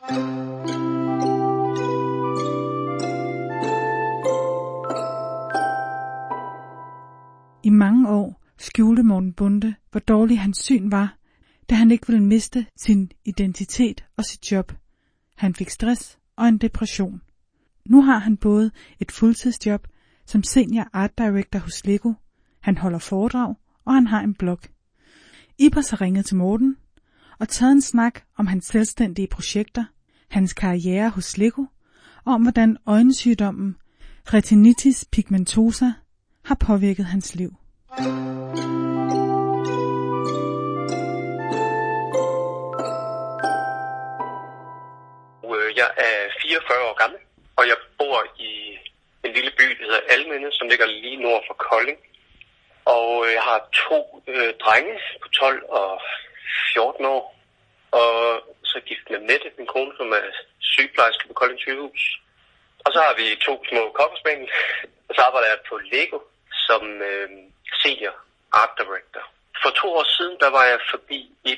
I mange år skjulte Morten Bunde, hvor dårlig hans syn var, da han ikke ville miste sin identitet og sit job. Han fik stress og en depression. Nu har han både et fuldtidsjob som senior art director hos Lego, han holder foredrag, og han har en blog. Ibers har ringet til Morten og taget en snak om hans selvstændige projekter, hans karriere hos Lego, og om hvordan øjensygdommen retinitis pigmentosa har påvirket hans liv. Øh, jeg er 44 år gammel, og jeg bor i en lille by, der hedder Alminde, som ligger lige nord for Kolding. Og øh, jeg har to øh, drenge på 12 og 14 år, og så gift med Mette, min kone, som er sygeplejerske på Kolding sygehus. Og så har vi to små kopperspænd, og så arbejder jeg på Lego som øh, senior art director. For to år siden, der var jeg forbi i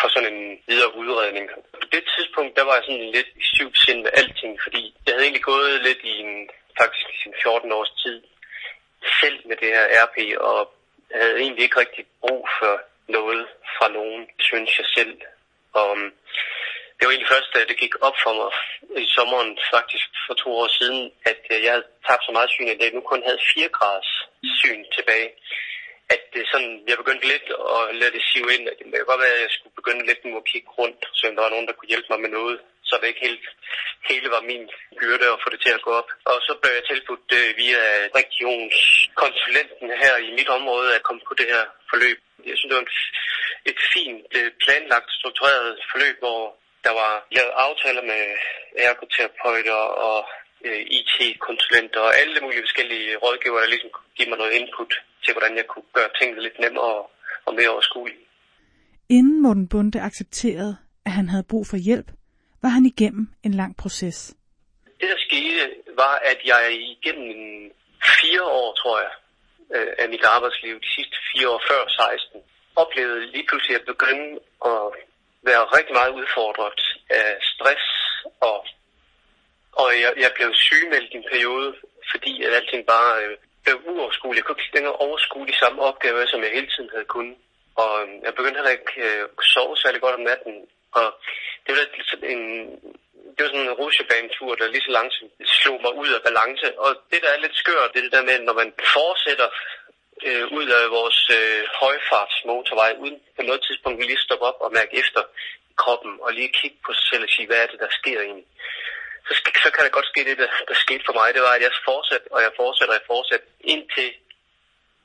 for sådan en videre udredning. På det tidspunkt, der var jeg sådan lidt i syv sind med alting, fordi jeg havde egentlig gået lidt i en, faktisk i sin 14 års tid selv med det her RP, og havde egentlig ikke rigtig brug for noget fra nogen, synes jeg selv. Og øhm, det var egentlig først, da det gik op for mig i sommeren, faktisk for to år siden, at øh, jeg havde tabt så meget syn, at jeg nu kun havde 4 graders syn tilbage. At det sådan, jeg begyndte lidt at lade det sive ind, at det kunne godt være, at jeg skulle begynde lidt nu at kigge rundt, så der var nogen, der kunne hjælpe mig med noget så det ikke helt hele var min byrde at få det til at gå op. Og så blev jeg tilbudt øh, via regionskonsulenten her i mit område at komme på det her forløb. Jeg synes, det var et fint øh, planlagt, struktureret forløb, hvor der var lavet aftaler med ergoterapeuter og øh, IT-konsulenter og alle mulige forskellige rådgivere, der ligesom kunne give mig noget input til, hvordan jeg kunne gøre tingene lidt nemmere og, og mere overskuelige. Inden Morten Bunde accepterede, at han havde brug for hjælp, var han igennem en lang proces. Det, der skete, var, at jeg igennem fire år, tror jeg, øh, af mit arbejdsliv, de sidste fire år før 16, oplevede lige pludselig at begynde at være rigtig meget udfordret af stress, og, og jeg, jeg blev sygemeldt i en periode, fordi at alting bare øh, blev uoverskueligt. Jeg kunne ikke længere overskue de samme opgaver, som jeg hele tiden havde kunnet. Og øh, jeg begyndte heller ikke øh, sove særlig godt om natten, og det var sådan en, det var sådan en rusjebanetur, der lige så langsomt slog mig ud af balance. Og det, der er lidt skørt, det er det der med, når man fortsætter øh, ud af vores øh, højfartsmotorvej, uden på noget tidspunkt lige stoppe op og mærke efter kroppen, og lige kigge på sig selv og sige, hvad er det, der sker egentlig. Så, så kan det godt ske det, der, der skete for mig. Det var, at jeg fortsatte, og jeg fortsætter, og jeg fortsatte, indtil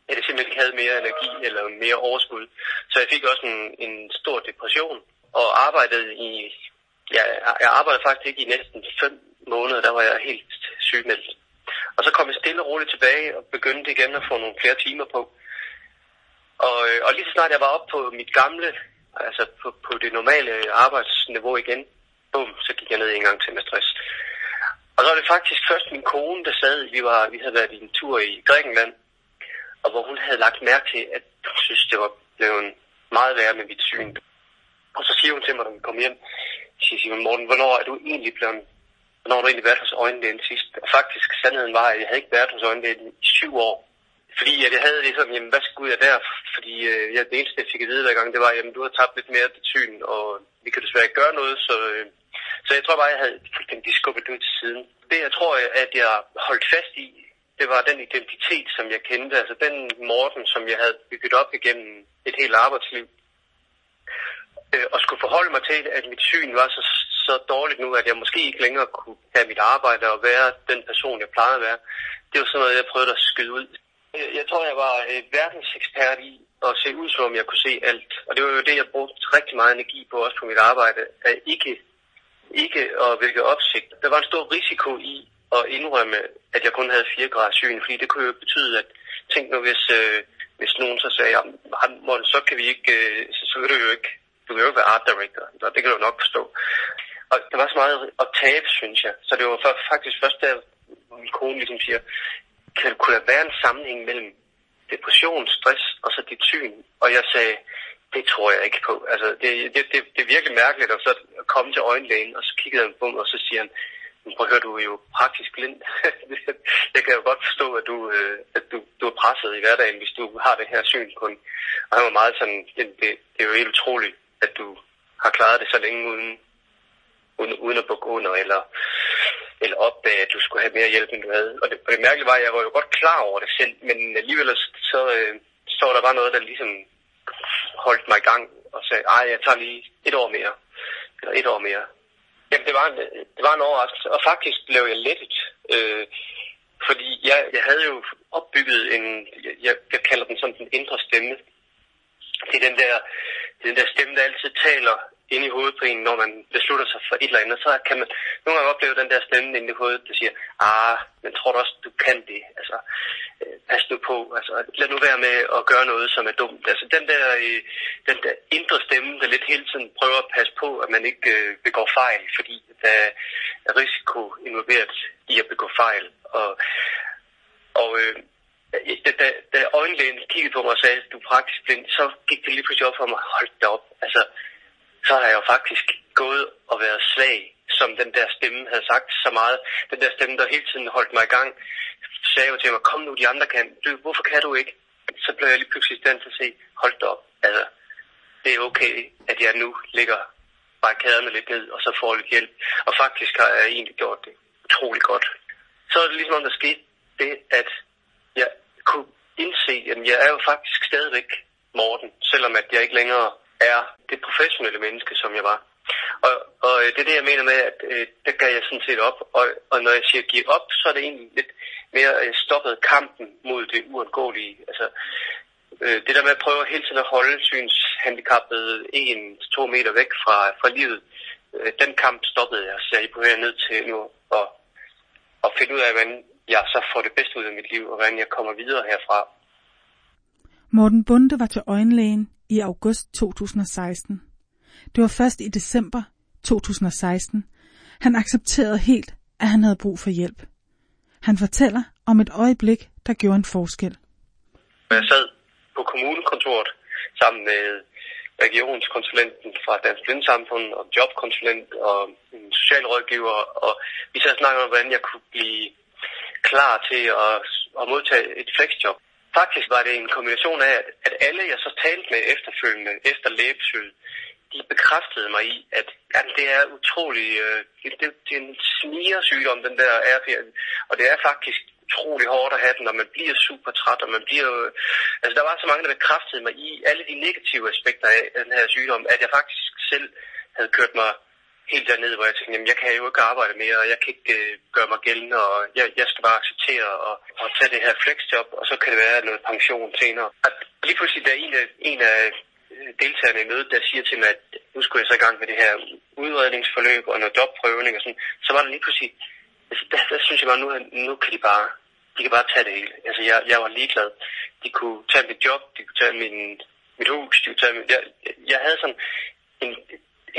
at jeg simpelthen ikke havde mere energi eller mere overskud. Så jeg fik også en, en stor depression, og arbejdede i, ja, jeg arbejdede faktisk ikke i næsten fem måneder, der var jeg helt sygemeldt. Og så kom jeg stille og roligt tilbage og begyndte igen at få nogle flere timer på. Og, øh, og lige så snart jeg var oppe på mit gamle, altså på, på det normale arbejdsniveau igen, bum, så gik jeg ned en gang til med stress. Og så var det faktisk først min kone, der sad, vi, var, vi havde været i en tur i Grækenland, og hvor hun havde lagt mærke til, at hun synes, det var blevet meget værre med mit syn. Og så siger hun til mig, når vi kom hjem, siger hun, Morten, hvornår er du egentlig blevet, hvornår har du egentlig været hos øjenlægen sidst? Og faktisk, sandheden var, at jeg havde ikke været hos øjenlægen i syv år. Fordi at jeg havde det sådan, jamen hvad skulle jeg der? Fordi øh, jeg, det eneste, jeg fik at vide hver gang, det var, jamen du har tabt lidt mere dit syn, og vi kan desværre ikke gøre noget, så, øh, så jeg tror bare, jeg havde fuldstændig skubbet ud til siden. Det, jeg tror, at jeg holdt fast i, det var den identitet, som jeg kendte, altså den Morten, som jeg havde bygget op igennem et helt arbejdsliv øh, og skulle forholde mig til, at mit syn var så, så dårligt nu, at jeg måske ikke længere kunne have mit arbejde og være den person, jeg plejede at være. Det var sådan noget, jeg prøvede at skyde ud. Jeg, tror, jeg var øh, verdensekspert i at se ud, som om jeg kunne se alt. Og det var jo det, jeg brugte rigtig meget energi på, også på mit arbejde, at ikke, ikke at vække opsigt. Der var en stor risiko i at indrømme, at jeg kun havde 4 grader syn, fordi det kunne jo betyde, at tænk nu, hvis, øh, hvis nogen så sagde, at så kan vi ikke, øh, så, så vil du jo ikke du kan jo ikke være art director, og det kan du nok forstå. Og der var så meget at tabe, synes jeg. Så det var faktisk først der, min kone ligesom siger, kan, kunne der være en sammenhæng mellem depression, stress og så dit syn? Og jeg sagde, det tror jeg ikke på. Altså, det, det, det, det er virkelig mærkeligt at så komme til øjenlægen, og så kiggede han på mig, og så siger han, prøv at høre, du er jo praktisk blind. jeg kan jo godt forstå, at du, øh, at du, du er presset i hverdagen, hvis du har det her syn kun. Og han var meget sådan, det, det, det er jo helt utroligt, at du har klaret det så længe uden, uden, uden at bukke under, eller, eller opdage, at du skulle have mere hjælp, end du havde. Og det, og det mærkelige var, at jeg var jo godt klar over det selv, men alligevel så, øh, så var der bare noget, der ligesom holdt mig i gang og sagde, ej, jeg tager lige et år mere, eller et år mere. Jamen, det var en, det var en overraskelse, og faktisk blev jeg lettet, øh, fordi jeg, jeg havde jo opbygget en, jeg, jeg kalder den sådan den indre stemme. Det er den der, den der stemme, der altid taler ind i hovedet på en, når man beslutter sig for et eller andet. Så kan man nogle gange opleve den der stemme inde i hovedet, der siger, ah, men tror du også, du kan det? Altså, øh, pas nu på. Altså, lad nu være med at gøre noget, som er dumt. Altså, den der, øh, den der indre stemme, der lidt hele tiden prøver at passe på, at man ikke øh, begår fejl, fordi der er risiko involveret i at begå fejl. Og, og øh, da, da, da øjenlægen kiggede på mig og sagde, at du er praktisk blind, så gik det lige pludselig op for mig, hold da op. Altså, så har jeg jo faktisk gået og været svag, som den der stemme havde sagt så meget. Den der stemme, der hele tiden holdt mig i gang, sagde jo til mig, kom nu, de andre kan. Du, hvorfor kan du ikke? Så blev jeg lige pludselig i stand til at se, hold da op. Altså, det er okay, at jeg nu ligger barrikaderne lidt ned, og så får lidt hjælp. Og faktisk har jeg egentlig gjort det utrolig godt. Så er det ligesom om, der skete det, at jeg kunne indse, at jeg er jo faktisk stadigvæk Morten, selvom at jeg ikke længere er det professionelle menneske, som jeg var. Og, og øh, det er det, jeg mener med, at øh, det gav jeg sådan set op. Og, og når jeg siger give op, så er det egentlig lidt mere øh, stoppet kampen mod det uundgåelige. Altså, øh, det der med at prøve hele tiden at holde synshandicappet en to meter væk fra, fra livet, øh, den kamp stoppede jeg, så jeg på ned til nu og, og finde ud af, hvordan jeg så får det bedste ud af mit liv, og hvordan jeg kommer videre herfra. Morten Bunde var til øjenlægen i august 2016. Det var først i december 2016, han accepterede helt, at han havde brug for hjælp. Han fortæller om et øjeblik, der gjorde en forskel. Jeg sad på kommunekontoret sammen med regionskonsulenten fra Dansk Blindsamfund og jobkonsulent og en socialrådgiver, og vi sad og snakkede om, hvordan jeg kunne blive klar til at, at modtage et flexjob. Faktisk var det en kombination af, at alle jeg så talte med efterfølgende, efter lægebesøget, de bekræftede mig i, at jamen, det er utrolig, øh, det, det, det er en snigersygdom, den der RP, og det er faktisk utrolig hårdt at have den, og man bliver super træt, og man bliver øh, altså der var så mange, der bekræftede mig i alle de negative aspekter af den her sygdom, at jeg faktisk selv havde kørt mig helt dernede, hvor jeg tænkte, jamen, jeg kan jo ikke arbejde mere, og jeg kan ikke øh, gøre mig gældende, og jeg, jeg skal bare acceptere og, og tage det her flexjob, og så kan det være noget pension senere. Og lige pludselig, der er en af, en af øh, deltagerne i mødet, der siger til mig, at nu skulle jeg så i gang med det her udredningsforløb og noget jobprøvning og sådan, så var der lige pludselig, altså, der, der synes jeg bare, nu, nu kan de bare, de kan bare tage det hele. Altså, jeg, jeg var ligeglad. De kunne tage mit job, de kunne tage min, mit hus, de kunne tage min, jeg, jeg havde sådan en,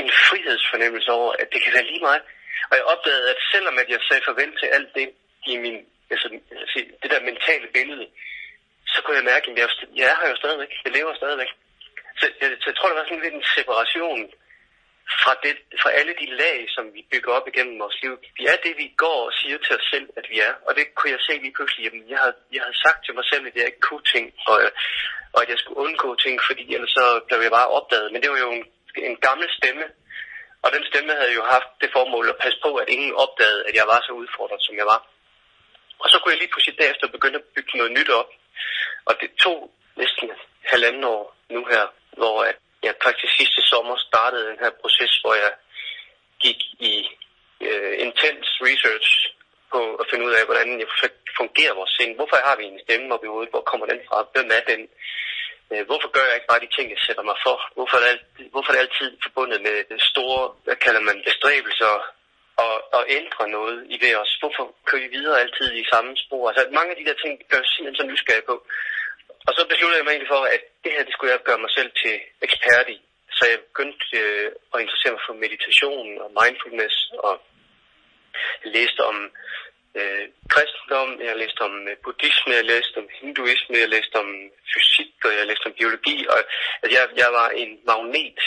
en frihedsfornemmelse over, at det kan være lige meget. Og jeg opdagede, at selvom at jeg sagde farvel til alt det i min, altså, altså det der mentale billede, så kunne jeg mærke, at jeg, jeg er her jo stadigvæk. Jeg lever stadigvæk. Så jeg, så jeg tror, der var sådan lidt en separation fra, det, fra alle de lag, som vi bygger op igennem vores liv. Vi er det, vi går og siger til os selv, at vi er. Og det kunne jeg se lige pludselig. Jamen, jeg, havde, jeg havde sagt til mig selv, at jeg ikke kunne ting, og, og at jeg skulle undgå ting, fordi ellers så blev jeg bare opdaget. Men det var jo en, en gammel stemme, og den stemme havde jo haft det formål at passe på, at ingen opdagede, at jeg var så udfordret, som jeg var. Og så kunne jeg lige pludselig derefter begynde at bygge noget nyt op. Og det tog næsten halvanden år nu her, hvor jeg faktisk sidste sommer startede den her proces, hvor jeg gik i øh, intens research på at finde ud af, hvordan jeg fungerer vores sind. Hvorfor har vi en stemme og i hovedet? Hvor kommer den fra? Hvem er den? Øh, hvorfor gør jeg ikke bare de ting, jeg sætter mig for? Hvorfor er det, altid, hvorfor er det altid forbundet med store, hvad kalder man, bestræbelser og, og ændre noget i ved os? Hvorfor kører vi videre altid i samme spor? Altså mange af de der ting gør jeg simpelthen så nysgerrig på. Og så besluttede jeg mig egentlig for, at det her, det skulle jeg gøre mig selv til ekspert i. Så jeg begyndte øh, at interessere mig for meditation og mindfulness, og læste om øh, kristendom, jeg har læst om øh, buddhisme, jeg har læst om hinduisme, jeg har læst om øh, fysik, og jeg har læst om biologi. Og at jeg, jeg var en magnet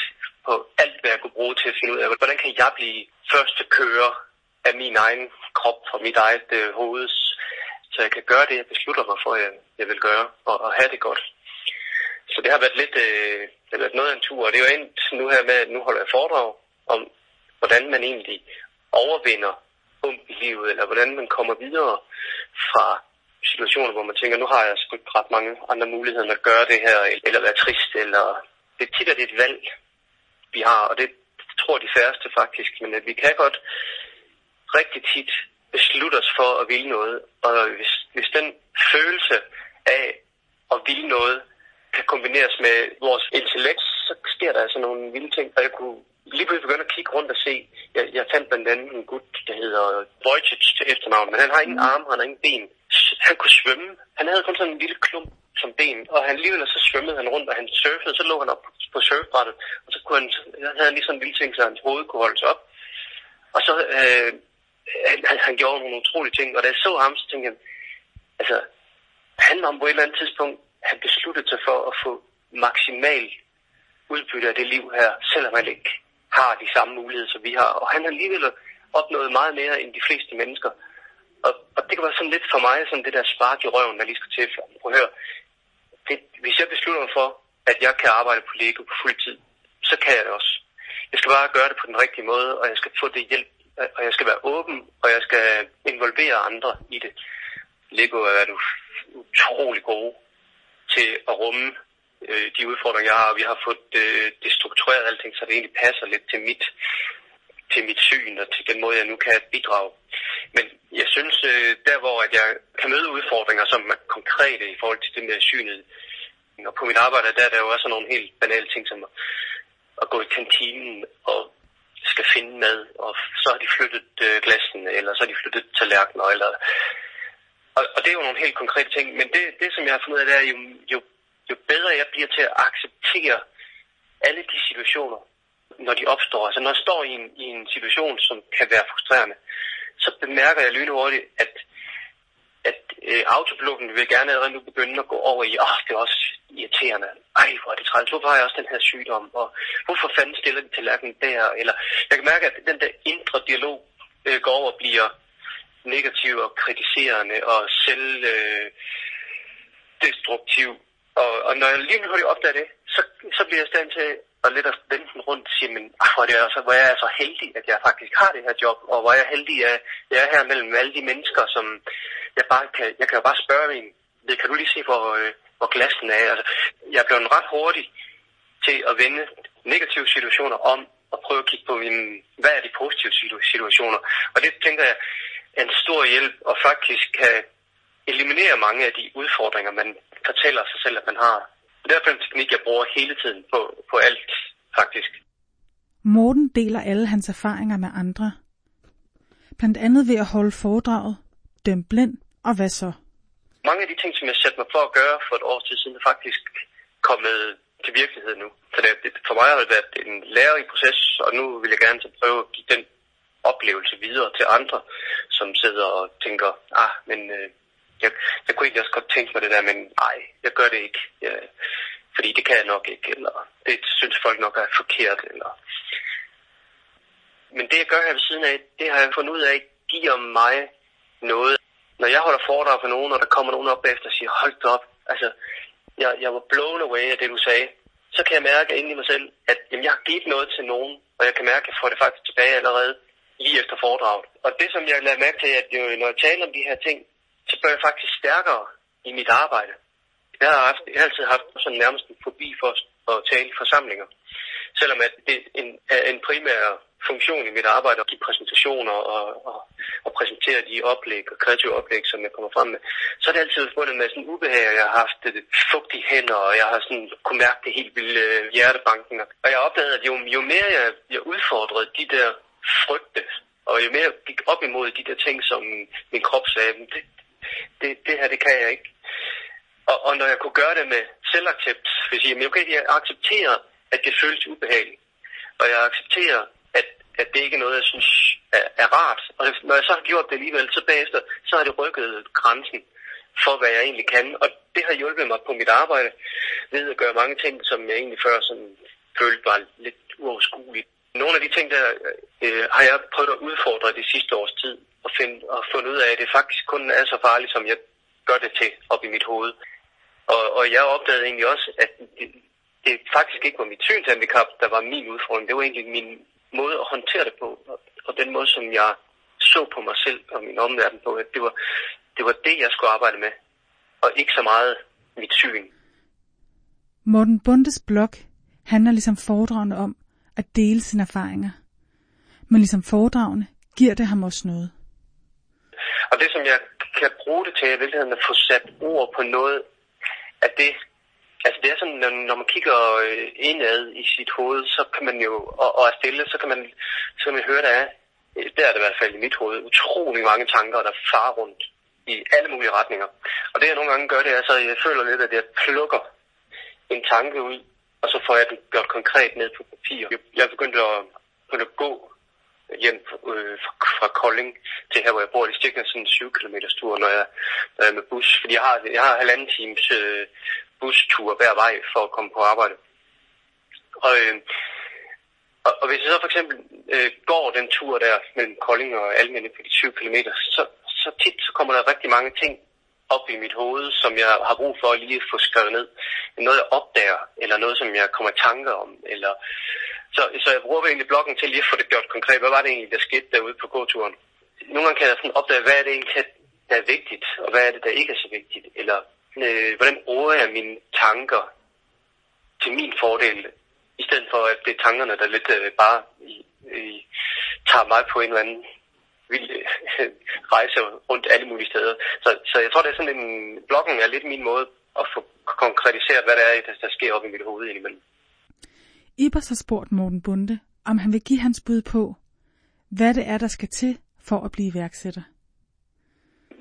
på alt, hvad jeg kunne bruge til at finde ud af, hvordan kan jeg blive første kører af min egen krop og mit eget øh, hoved, så jeg kan gøre det, jeg beslutter mig for, at jeg, jeg vil gøre, og, og have det godt. Så det har været lidt, øh, det har været noget af en tur, og det er jo endt nu her med, at nu holder jeg foredrag om, hvordan man egentlig overvinder bump i livet, eller hvordan man kommer videre fra situationer, hvor man tænker, nu har jeg sgu ikke ret mange andre muligheder end at gøre det her, eller være trist, eller det er tit, at det er et valg, vi har, og det tror de færreste faktisk, men at vi kan godt rigtig tit beslutte os for at ville noget, og hvis, hvis den følelse af at ville noget kan kombineres med vores intellekt, så sker der altså nogle vilde ting, og jeg kunne lige pludselig begynde at kigge rundt og se. Jeg, jeg fandt blandt andet en gut, der hedder Wojcic til efternavn, men han har ingen mm. arme, han har ingen ben. Han kunne svømme. Han havde kun sådan en lille klump som ben, og han alligevel så svømmede han rundt, og han surfede, så lå han op på surfbrættet, og så kunne han, havde han lige sådan en lille ting, så hans hoved kunne holde sig op. Og så, øh, han, han gjorde nogle utrolige ting, og da jeg så ham, så tænkte jeg, altså, han var på et eller andet tidspunkt, han besluttede sig for at få maksimal udbytte af det liv her, selvom han ikke har de samme muligheder, som vi har. Og han har alligevel opnået meget mere end de fleste mennesker. Og, og det kan være sådan lidt for mig, sådan det der spark i røven, der lige skal til. Prøv at høre. Det, hvis jeg beslutter mig for, at jeg kan arbejde på Lego på fuld tid, så kan jeg det også. Jeg skal bare gøre det på den rigtige måde, og jeg skal få det hjælp, og jeg skal være åben, og jeg skal involvere andre i det. Lego er været utrolig gode til at rumme øh, de udfordringer, jeg har. Vi har fået øh, det struktureret alting, så det egentlig passer lidt til mit, til mit syn og til den måde, jeg nu kan bidrage. Men jeg synes, øh, der hvor at jeg kan møde udfordringer, som er konkrete i forhold til det med synet, og på mit arbejde, der er der jo også nogle helt banale ting, som at, at gå i kantinen og skal finde mad, og så har de flyttet øh, glassen, eller så har de flyttet tallerkener, eller og, og det er jo nogle helt konkrete ting, men det, det som jeg har fundet ud af, det er, jo, jo jo bedre jeg bliver til at acceptere alle de situationer, når de opstår. Altså når jeg står i en, i en situation, som kan være frustrerende, så bemærker jeg lynhurtigt, at, at øh, autopiloten vil gerne allerede nu begynde at gå over i, åh, det er også irriterende. Ej, hvor er det træls. Hvorfor har jeg også den her sygdom? Og hvorfor fanden stiller de tallerkenen der? Eller jeg kan mærke, at den der indre dialog øh, går over og bliver negativ og kritiserende og selv øh, destruktiv og, og når jeg lige hurtigt opdager det, så, så bliver jeg i stand til at lidt at vende den rundt og sige, men ach, hvor, er det altså, hvor er så heldig, at jeg faktisk har det her job, og hvor jeg er heldig, at jeg er her mellem alle de mennesker, som jeg bare kan, jeg kan jo bare spørge en, kan du lige se, hvor, øh, hvor glassen er? Altså, jeg er blevet ret hurtig til at vende negative situationer om, og prøve at kigge på, jamen, hvad er de positive situationer? Og det tænker jeg er en stor hjælp, og faktisk kan eliminere mange af de udfordringer, man fortæller sig selv, at man har. Det er en teknik, jeg bruger hele tiden på, på alt, faktisk. Morten deler alle hans erfaringer med andre. Blandt andet ved at holde foredraget, Døm blind og hvad så? Mange af de ting, som jeg satte mig for at gøre for et år siden, er faktisk kommet til virkelighed nu. Så det, det, for mig har det været en lærerig proces, og nu vil jeg gerne så prøve at give den oplevelse videre til andre, som sidder og tænker, ah, men øh, jeg, jeg kunne egentlig også godt tænke mig det der, men nej, jeg gør det ikke. Jeg, fordi det kan jeg nok ikke, eller det synes folk nok er forkert. Eller. Men det jeg gør her ved siden af, det har jeg fundet ud af, giver mig noget. Når jeg holder foredrag for nogen, og der kommer nogen op efter og siger, hold da op, altså, jeg, jeg var blown away af det, du sagde, så kan jeg mærke inde i mig selv, at jamen, jeg har givet noget til nogen, og jeg kan mærke, at jeg får det faktisk tilbage allerede lige efter foredraget. Og det, som jeg lader mærke til, at jo, når jeg taler om de her ting, så blev jeg faktisk stærkere i mit arbejde. Jeg har, haft, jeg har altid haft sådan nærmest en fobi for at tale i forsamlinger. Selvom at det er en, er en primær funktion i mit arbejde at give præsentationer og, og, og præsentere de oplæg og kreative oplæg, som jeg kommer frem med, så er det altid forbundet med sådan ubehag, og jeg har haft det fugtige hænder, og jeg har sådan kunne mærke det helt vildt øh, hjertebanken. Og jeg opdagede, at jo, jo mere jeg, jeg udfordrede de der frygte, og jo mere jeg gik op imod de der ting, som min krop sagde, det, det, det her, det kan jeg ikke. Og, og når jeg kunne gøre det med selvaccept, vil jeg sige, men okay, jeg accepterer, at det føles ubehageligt. Og jeg accepterer, at, at det ikke er noget, jeg synes er, er rart. Og når jeg så har gjort det alligevel, så bagefter, så har det rykket grænsen for, hvad jeg egentlig kan. Og det har hjulpet mig på mit arbejde ved at gøre mange ting, som jeg egentlig før sådan følte var lidt uoverskueligt. Nogle af de ting, der øh, har jeg prøvet at udfordre det sidste års tid og, find, og fundet ud af, at det faktisk kun er så farligt, som jeg gør det til op i mit hoved. Og, og jeg opdagede egentlig også, at det, det faktisk ikke var mit synshandicap, der var min udfordring. Det var egentlig min måde at håndtere det på, og, og den måde, som jeg så på mig selv og min omverden på, at det var, det var det, jeg skulle arbejde med, og ikke så meget mit syn. Morten Bundes blog handler ligesom foredragene om at dele sine erfaringer. Men ligesom foredragene giver det ham også noget. Og det, som jeg kan bruge det til, er i virkeligheden at få sat ord på noget af det, altså det er sådan, når, når man kigger øh, indad i sit hoved, så kan man jo, og, og er stille, så kan man, så kan man høre, der er, øh, der er det i hvert fald i mit hoved, utrolig mange tanker, der far rundt i alle mulige retninger. Og det jeg nogle gange gør, det er, så jeg føler lidt, at jeg plukker en tanke ud, og så får jeg den gjort konkret ned på papir. Jeg begyndte at, begyndte at gå hjem øh, fra Kolding til her, hvor jeg bor. Det stikker sådan en 7 km tur, når jeg, når jeg er med bus. Fordi jeg har, jeg har halvanden times øh, bustur hver vej for at komme på arbejde. Og, øh, og, og hvis jeg så for eksempel øh, går den tur der mellem Kolding og Almene på de 20 km, så, så tit så kommer der rigtig mange ting op i mit hoved, som jeg har brug for at lige få skrevet ned. Noget, jeg opdager, eller noget, som jeg kommer i tanker om. Eller... Så, så jeg bruger egentlig bloggen til lige at få det gjort konkret. Hvad var det egentlig, der skete derude på gåturen? Nogle gange kan jeg sådan opdage, hvad er det egentlig, der er vigtigt, og hvad er det, der ikke er så vigtigt? Eller øh, hvordan bruger jeg mine tanker til min fordel, i stedet for at det er tankerne, der lidt øh, bare i, i, tager mig på en eller anden vild øh, rejse rundt alle mulige steder. Så, så jeg tror, det er sådan en, bloggen er lidt min måde at få konkretiseret, hvad det er, der, der sker op i mit hoved indimellem. Ibers har spurgt Morten Bunde, om han vil give hans bud på, hvad det er, der skal til for at blive iværksætter.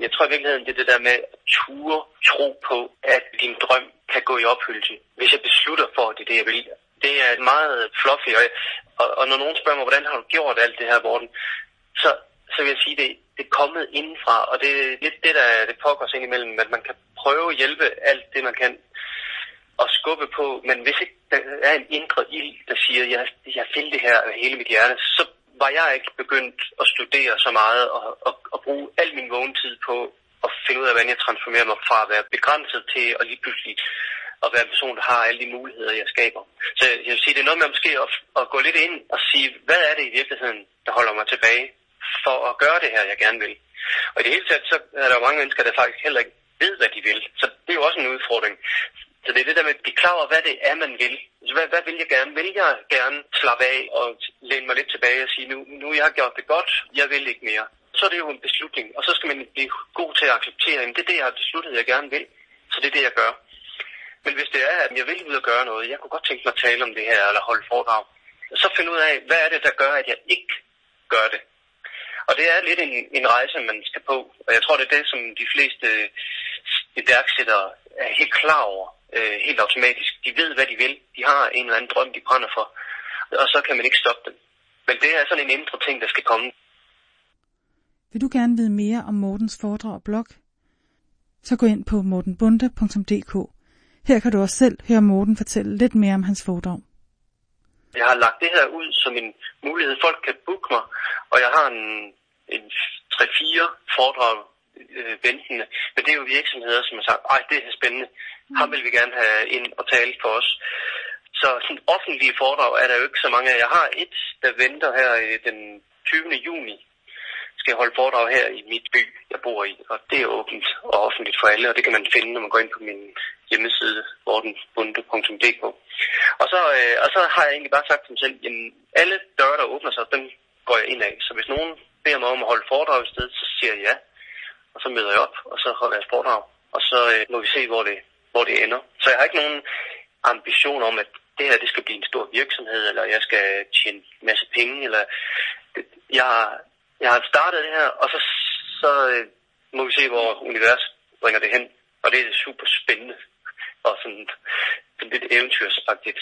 Jeg tror i virkeligheden, det er det der med at ture, tro på, at din drøm kan gå i opfyldelse. Hvis jeg beslutter for, at det er det, jeg vil. Det er meget fluffy, og, og, og når nogen spørger mig, hvordan har du gjort alt det her, Morten, så så vil jeg sige, det, det er kommet indenfra, og det er lidt det, der det pågår sig imellem, at man kan prøve at hjælpe alt det, man kan og skubbe på, men hvis ikke der er en indre ild, der siger, jeg, jeg vil det her af hele mit hjerte, så var jeg ikke begyndt at studere så meget og, og, og bruge al min vågentid på at finde ud af, hvordan jeg transformerer mig fra at være begrænset til at lige pludselig at være en person, der har alle de muligheder, jeg skaber. Så jeg vil sige, det er noget med måske at, at gå lidt ind og sige, hvad er det i virkeligheden, der holder mig tilbage? for at gøre det her, jeg gerne vil. Og i det hele taget, så er der jo mange mennesker, der faktisk heller ikke ved, hvad de vil. Så det er jo også en udfordring. Så det er det der med at blive klar over, hvad det er, man vil. Så hvad, hvad vil jeg gerne? Vil jeg gerne slappe af og læne mig lidt tilbage og sige, nu, nu jeg har gjort det godt, jeg vil ikke mere. Så er det jo en beslutning, og så skal man blive god til at acceptere, at det er det, jeg har besluttet, jeg gerne vil. Så det er det, jeg gør. Men hvis det er, at jeg vil ud og gøre noget, jeg kunne godt tænke mig at tale om det her, eller holde foredrag, så finde ud af, hvad er det, der gør, at jeg ikke gør det. Og det er lidt en, en rejse, man skal på. Og jeg tror, det er det, som de fleste iværksættere er helt klar over, øh, helt automatisk. De ved, hvad de vil. De har en eller anden drøm, de brænder for. Og så kan man ikke stoppe dem. Men det er sådan en indre ting, der skal komme. Vil du gerne vide mere om Mortens foredrag og blog? Så gå ind på mortenbunde.dk. Her kan du også selv høre Morten fortælle lidt mere om hans foredrag. Jeg har lagt det her ud som en mulighed. Folk kan booke mig, og jeg har en, en 3-4 foredrag øh, ventende. Men det er jo virksomheder, som har sagt, ej, det er spændende. Mm. Ham vil vi gerne have ind og tale for os. Så sådan offentlige foredrag er der jo ikke så mange af. Jeg har et, der venter her den 20. juni. Skal jeg holde foredrag her i mit by, jeg bor i. Og det er åbent og offentligt for alle, og det kan man finde, når man går ind på min hjemmeside, vordenbunde.dk. Og så, øh, og så har jeg egentlig bare sagt til mig selv, at alle døre, der åbner sig, dem går jeg ind af. Så hvis nogen beder mig om at holde foredrag i stedet, så siger jeg ja. Og så møder jeg op, og så holder jeg foredrag. Og så øh, må vi se, hvor det, hvor det ender. Så jeg har ikke nogen ambition om, at det her det skal blive en stor virksomhed, eller jeg skal tjene en masse penge, eller jeg, jeg har startet det her, og så, så øh, må vi se, hvor universet bringer det hen. Og det er super spændende og sådan, sådan lidt eventyrsagtigt.